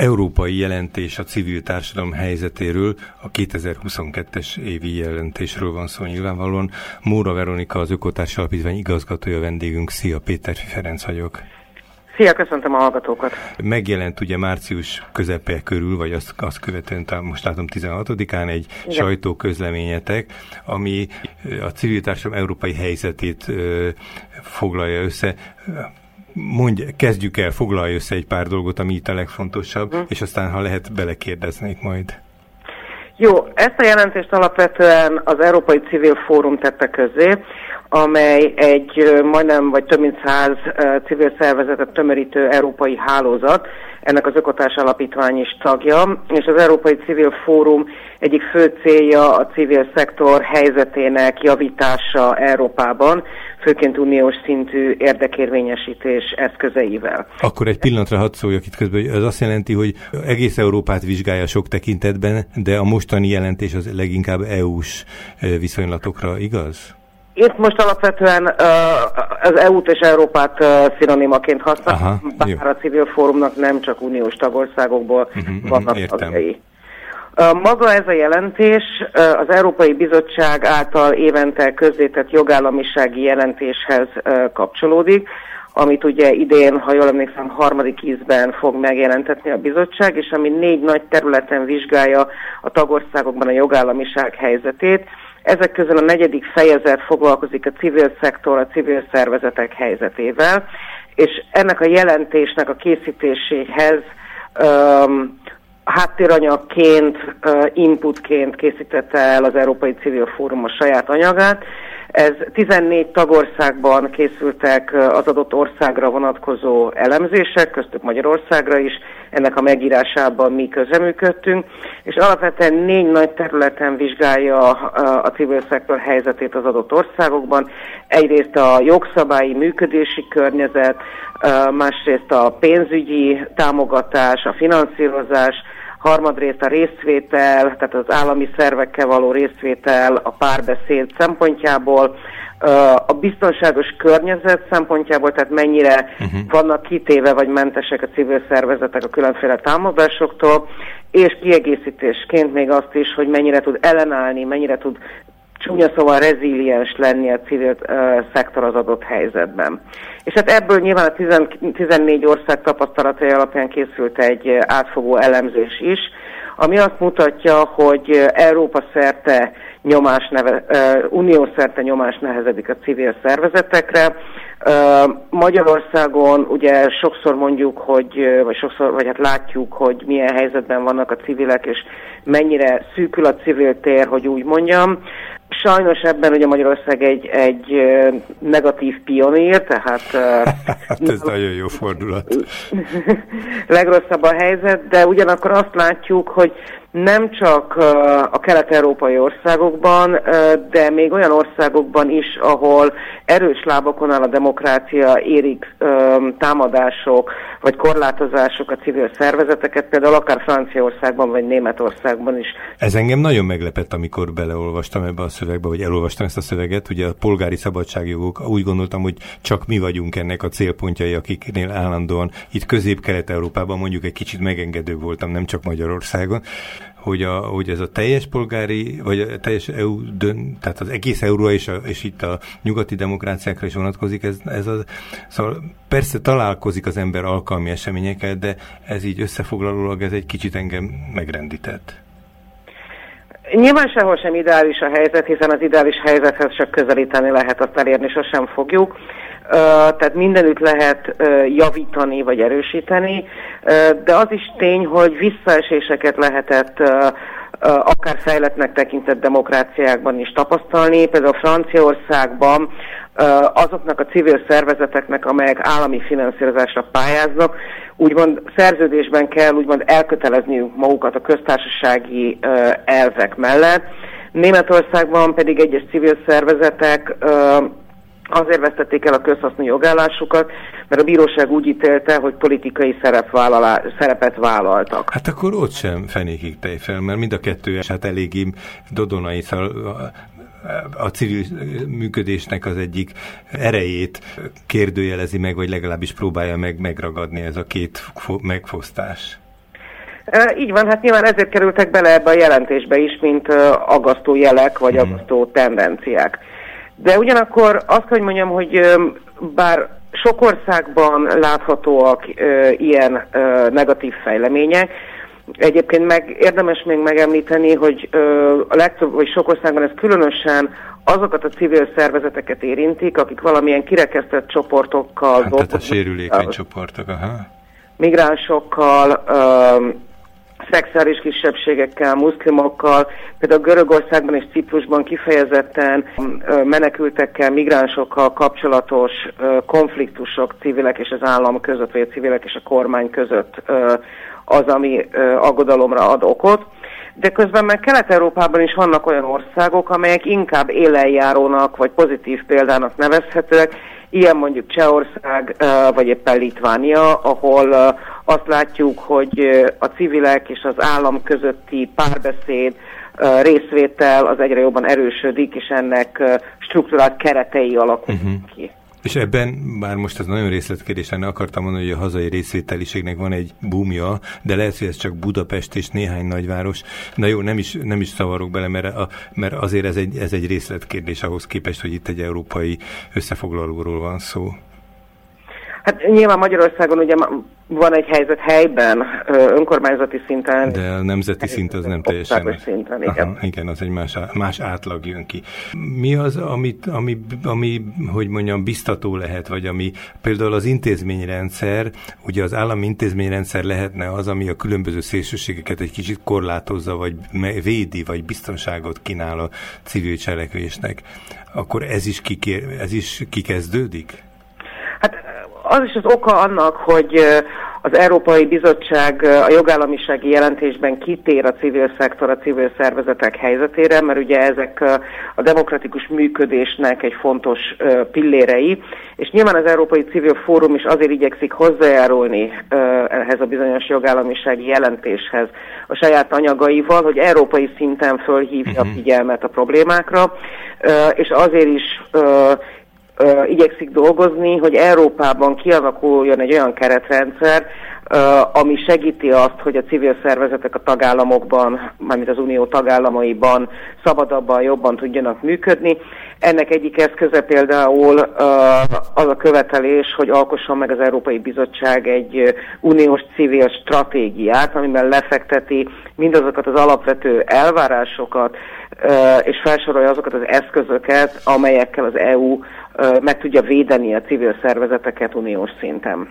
európai jelentés a civil társadalom helyzetéről, a 2022-es évi jelentésről van szó nyilvánvalóan. Móra Veronika, az Ökotárs Alapítvány igazgatója vendégünk. Szia, Péter Ferenc vagyok. Szia, köszöntöm a hallgatókat. Megjelent ugye március közepe körül, vagy azt, azt követően, most látom 16-án egy Igen. sajtóközleményetek, ami a civil társadalom európai helyzetét ö, foglalja össze mondj, kezdjük el, foglalj össze egy pár dolgot, ami itt a legfontosabb, hm. és aztán, ha lehet, belekérdeznék majd. Jó, ezt a jelentést alapvetően az Európai Civil Fórum tette közé, amely egy majdnem vagy több mint száz civil szervezetet tömörítő európai hálózat, ennek az Ökotárs Alapítvány is tagja, és az Európai Civil Fórum egyik fő célja a civil szektor helyzetének javítása Európában, főként uniós szintű érdekérvényesítés eszközeivel. Akkor egy pillanatra hadd szóljak itt közben, ez azt jelenti, hogy egész Európát vizsgálja sok tekintetben, de a mostani jelentés az leginkább EU-s viszonylatokra igaz? Itt most alapvetően uh, az EU-t és Európát uh, szinonimaként használom, bár jó. a civil fórumnak nem csak uniós tagországokból uh-huh, vannak uh-huh, tagjai. Uh, maga ez a jelentés uh, az Európai Bizottság által évente közzétett jogállamisági jelentéshez uh, kapcsolódik, amit ugye idén, ha jól emlékszem, harmadik ízben fog megjelentetni a bizottság, és ami négy nagy területen vizsgálja a tagországokban a jogállamiság helyzetét, ezek közül a negyedik fejezet foglalkozik a civil szektor, a civil szervezetek helyzetével, és ennek a jelentésnek a készítéséhez um, háttéranyagként, inputként készítette el az Európai Civil Fórum a saját anyagát, ez 14 tagországban készültek az adott országra vonatkozó elemzések, köztük Magyarországra is, ennek a megírásában mi közeműködtünk, és alapvetően négy nagy területen vizsgálja a civil szektor helyzetét az adott országokban. Egyrészt a jogszabályi működési környezet, másrészt a pénzügyi támogatás, a finanszírozás, harmadrészt a részvétel, tehát az állami szervekkel való részvétel a párbeszéd szempontjából, a biztonságos környezet szempontjából, tehát mennyire uh-huh. vannak kitéve vagy mentesek a civil szervezetek a különféle támadásoktól, és kiegészítésként még azt is, hogy mennyire tud ellenállni, mennyire tud csúnya szóval reziliens lenni a civil uh, szektor az adott helyzetben. És hát ebből nyilván a 10, 14 ország tapasztalatai alapján készült egy átfogó elemzés is, ami azt mutatja, hogy Európa szerte nyomás neve, uh, uniós szerte nyomás nehezedik a civil szervezetekre. Magyarországon ugye sokszor mondjuk, hogy, vagy sokszor, vagy hát látjuk, hogy milyen helyzetben vannak a civilek, és mennyire szűkül a civil tér, hogy úgy mondjam. Sajnos ebben ugye Magyarország egy, egy negatív pionír, tehát... hát ez nagyon jó fordulat. legrosszabb a helyzet, de ugyanakkor azt látjuk, hogy nem csak a kelet-európai országokban, de még olyan országokban is, ahol erős lábakon áll a demokrácia, érik támadások vagy korlátozások a civil szervezeteket, például akár Franciaországban vagy Németországban is. Ez engem nagyon meglepett, amikor beleolvastam ebbe a szövegbe, vagy elolvastam ezt a szöveget, ugye a polgári szabadságjogok, úgy gondoltam, hogy csak mi vagyunk ennek a célpontjai, akiknél állandóan itt közép-kelet-európában mondjuk egy kicsit megengedő voltam, nem csak Magyarországon, hogy, a, hogy ez a teljes polgári, vagy a teljes EU, dön, tehát az egész euró és, a, és itt a nyugati demokráciákra is vonatkozik, ez, ez a, szóval persze találkozik az ember alkalmi eseményekkel, de ez így összefoglalólag ez egy kicsit engem megrendített. Nyilván sehol sem ideális a helyzet, hiszen az ideális helyzethez csak közelíteni lehet, azt elérni sosem fogjuk tehát mindenütt lehet javítani vagy erősíteni, de az is tény, hogy visszaeséseket lehetett akár fejletnek tekintett demokráciákban is tapasztalni. Például Franciaországban azoknak a civil szervezeteknek, amelyek állami finanszírozásra pályáznak, úgymond szerződésben kell úgymond elkötelezniük magukat a köztársasági elvek mellett. Németországban pedig egyes civil szervezetek Azért vesztették el a közhasznú jogállásukat, mert a bíróság úgy ítélte, hogy politikai szerepet vállaltak. Hát akkor ott sem fenékig tejfel, mert mind a kettő hát eléggé dodonai, a civil működésnek az egyik erejét kérdőjelezi meg, vagy legalábbis próbálja meg megragadni ez a két megfosztás. Így van, hát nyilván ezért kerültek bele ebbe a jelentésbe is, mint agasztó jelek, vagy hmm. agasztó tendenciák. De ugyanakkor azt, hogy mondjam, hogy bár sok országban láthatóak ilyen negatív fejlemények, Egyébként meg érdemes még megemlíteni, hogy ö, a legtöbb, vagy sok országban ez különösen azokat a civil szervezeteket érintik, akik valamilyen kirekesztett csoportokkal hát, Tehát a sérülékeny csoportok, aha. Migránsokkal, ö, szexuális kisebbségekkel, muszlimokkal, például Görögországban és Ciprusban kifejezetten menekültekkel, migránsokkal kapcsolatos konfliktusok civilek és az állam között, vagy a civilek és a kormány között az, ami aggodalomra ad okot. De közben meg Kelet-Európában is vannak olyan országok, amelyek inkább élenjárónak vagy pozitív példának nevezhetőek, ilyen mondjuk Csehország, vagy éppen Litvánia, ahol azt látjuk, hogy a civilek és az állam közötti párbeszéd, részvétel az egyre jobban erősödik, és ennek struktúrált keretei alakulnak uh-huh. ki. És ebben, bár most ez nagyon részletkérdés lenne, akartam mondani, hogy a hazai részvételiségnek van egy búmja, de lehet, hogy ez csak Budapest és néhány nagyváros. Na jó, nem is, nem is szavarok bele, mert, a, mert azért ez egy, ez egy részletkérdés ahhoz képest, hogy itt egy európai összefoglalóról van szó. Hát nyilván Magyarországon ugye van egy helyzet helyben, önkormányzati szinten. De a nemzeti szint az nem teljesen. Szinten, igen. Aha, igen, az egy más, más átlag jön ki. Mi az, amit, ami, ami, hogy mondjam, biztató lehet, vagy ami például az intézményrendszer, ugye az állami intézményrendszer lehetne az, ami a különböző szélsőségeket egy kicsit korlátozza, vagy védi, vagy biztonságot kínál a civil cselekvésnek. Akkor ez is, kikér, ez is kikezdődik? Az is az oka annak, hogy az Európai Bizottság a jogállamisági jelentésben kitér a civil szektor, a civil szervezetek helyzetére, mert ugye ezek a demokratikus működésnek egy fontos pillérei, és nyilván az Európai Civil Fórum is azért igyekszik hozzájárulni ehhez a bizonyos jogállamisági jelentéshez a saját anyagaival, hogy európai szinten fölhívja a mhm. figyelmet a problémákra, és azért is igyekszik dolgozni, hogy Európában kialakuljon egy olyan keretrendszer, ami segíti azt, hogy a civil szervezetek a tagállamokban, mármint az unió tagállamaiban szabadabban, jobban tudjanak működni. Ennek egyik eszköze például az a követelés, hogy alkosson meg az Európai Bizottság egy uniós civil stratégiát, amiben lefekteti mindazokat az alapvető elvárásokat, és felsorolja azokat az eszközöket, amelyekkel az EU meg tudja védeni a civil szervezeteket uniós szinten.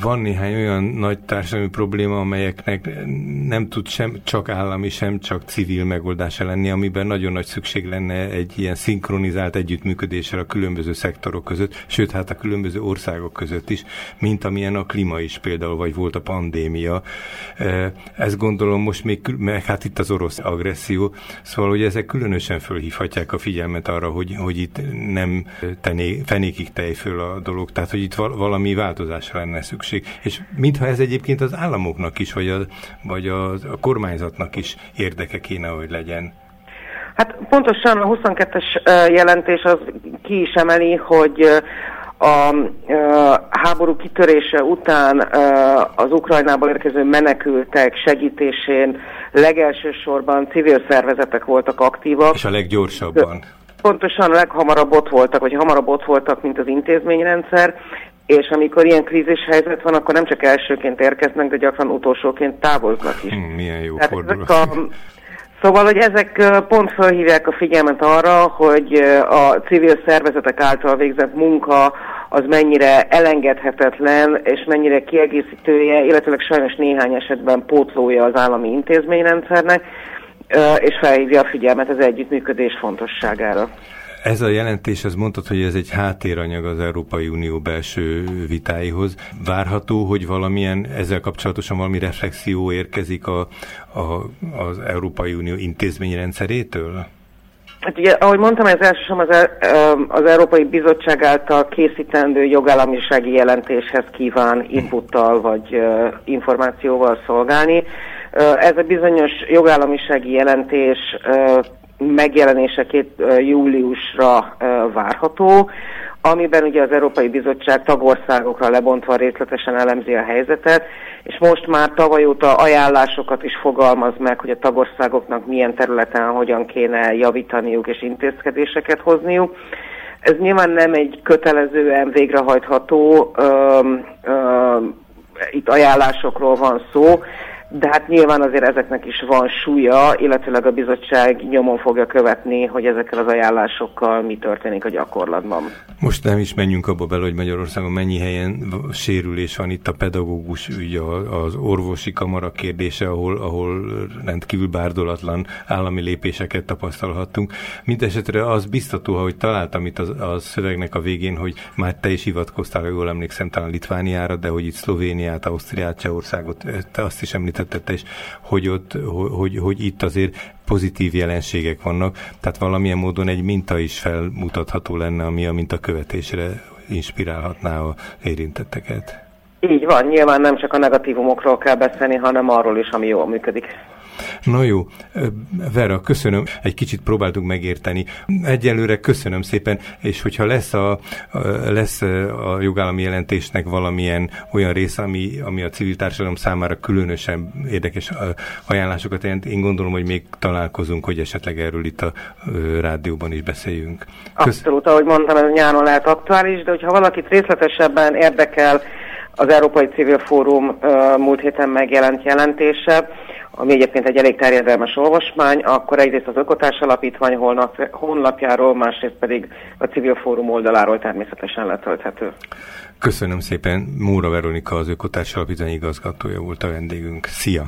Van néhány olyan nagy társadalmi probléma, amelyeknek nem tud sem csak állami, sem csak civil megoldása lenni, amiben nagyon nagy szükség lenne egy ilyen szinkronizált együttműködésre a különböző szektorok között, sőt, hát a különböző országok között is, mint amilyen a klíma is például, vagy volt a pandémia. Ezt gondolom most még, meg hát itt az orosz agresszió, szóval hogy ezek különösen fölhívhatják a figyelmet arra, hogy, hogy itt nem tené, fenékig tej föl a dolog, tehát hogy itt valami változásra lenne szükség. És mintha ez egyébként az államoknak is, vagy a, vagy a, a kormányzatnak is érdeke kéne, hogy legyen. Hát pontosan a 22-es jelentés az ki is emeli, hogy a háború kitörése után az Ukrajnából érkező menekültek segítésén legelsősorban civil szervezetek voltak aktívak. És a leggyorsabban. Pontosan a leghamarabb ott voltak, vagy hamarabb ott voltak, mint az intézményrendszer, és amikor ilyen krízis helyzet van, akkor nem csak elsőként érkeznek, de gyakran utolsóként távoznak is. Hmm, milyen jó fordulat. A, szóval, hogy ezek pont felhívják a figyelmet arra, hogy a civil szervezetek által végzett munka az mennyire elengedhetetlen, és mennyire kiegészítője, illetve sajnos néhány esetben pótlója az állami intézményrendszernek, és felhívja a figyelmet az együttműködés fontosságára. Ez a jelentés, az mondtad, hogy ez egy háttéranyag az Európai Unió belső vitáihoz. Várható, hogy valamilyen ezzel kapcsolatosan valami reflexió érkezik a, a, az Európai Unió intézményrendszerétől? Hát ugye, ahogy mondtam, ez elsősorban az, az Európai Bizottság által készítendő jogállamisági jelentéshez kíván inputtal vagy uh, információval szolgálni. Uh, ez a bizonyos jogállamisági jelentés megjelenése két júliusra várható. amiben ugye az Európai Bizottság tagországokra lebontva részletesen elemzi a helyzetet, és most már tavaly óta ajánlásokat is fogalmaz meg, hogy a tagországoknak milyen területen hogyan kéne javítaniuk és intézkedéseket hozniuk. Ez nyilván nem egy kötelezően végrehajtható, ö, ö, itt ajánlásokról van szó, de hát nyilván azért ezeknek is van súlya, illetőleg a bizottság nyomon fogja követni, hogy ezekkel az ajánlásokkal mi történik a gyakorlatban. Most nem is menjünk abba bele, hogy Magyarországon mennyi helyen sérülés van itt a pedagógus ügy, az orvosi kamara kérdése, ahol, ahol rendkívül bárdolatlan állami lépéseket tapasztalhattunk. Mindenesetre az biztató, hogy találtam itt a, a szövegnek a végén, hogy már te is hivatkoztál, jól emlékszem, talán Litvániára, de hogy itt Szlovéniát, Ausztriát, Csehországot, te azt is említ említette is, hogy, ott, hogy, hogy itt azért pozitív jelenségek vannak, tehát valamilyen módon egy minta is felmutatható lenne, ami a mintakövetésre inspirálhatná a érintetteket. Így van, nyilván nem csak a negatívumokról kell beszélni, hanem arról is, ami jól működik. Na jó, Vera, köszönöm, egy kicsit próbáltunk megérteni. Egyelőre köszönöm szépen, és hogyha lesz a, lesz a jogállami jelentésnek valamilyen olyan része, ami, ami a civil társadalom számára különösen érdekes ajánlásokat jelent, én gondolom, hogy még találkozunk, hogy esetleg erről itt a rádióban is beszéljünk. Kösz... Abszolút, ahogy mondtam, ez nyáron lehet aktuális, de hogyha valakit részletesebben érdekel az Európai Civil Fórum múlt héten megjelent jelentése, ami egyébként egy elég terjedelmes olvasmány, akkor egyrészt az Ökotárs Alapítvány honlapjáról, másrészt pedig a Civil Fórum oldaláról természetesen letölthető. Köszönöm szépen, Móra Veronika az Ökotárs Alapítvány igazgatója volt a vendégünk. Szia!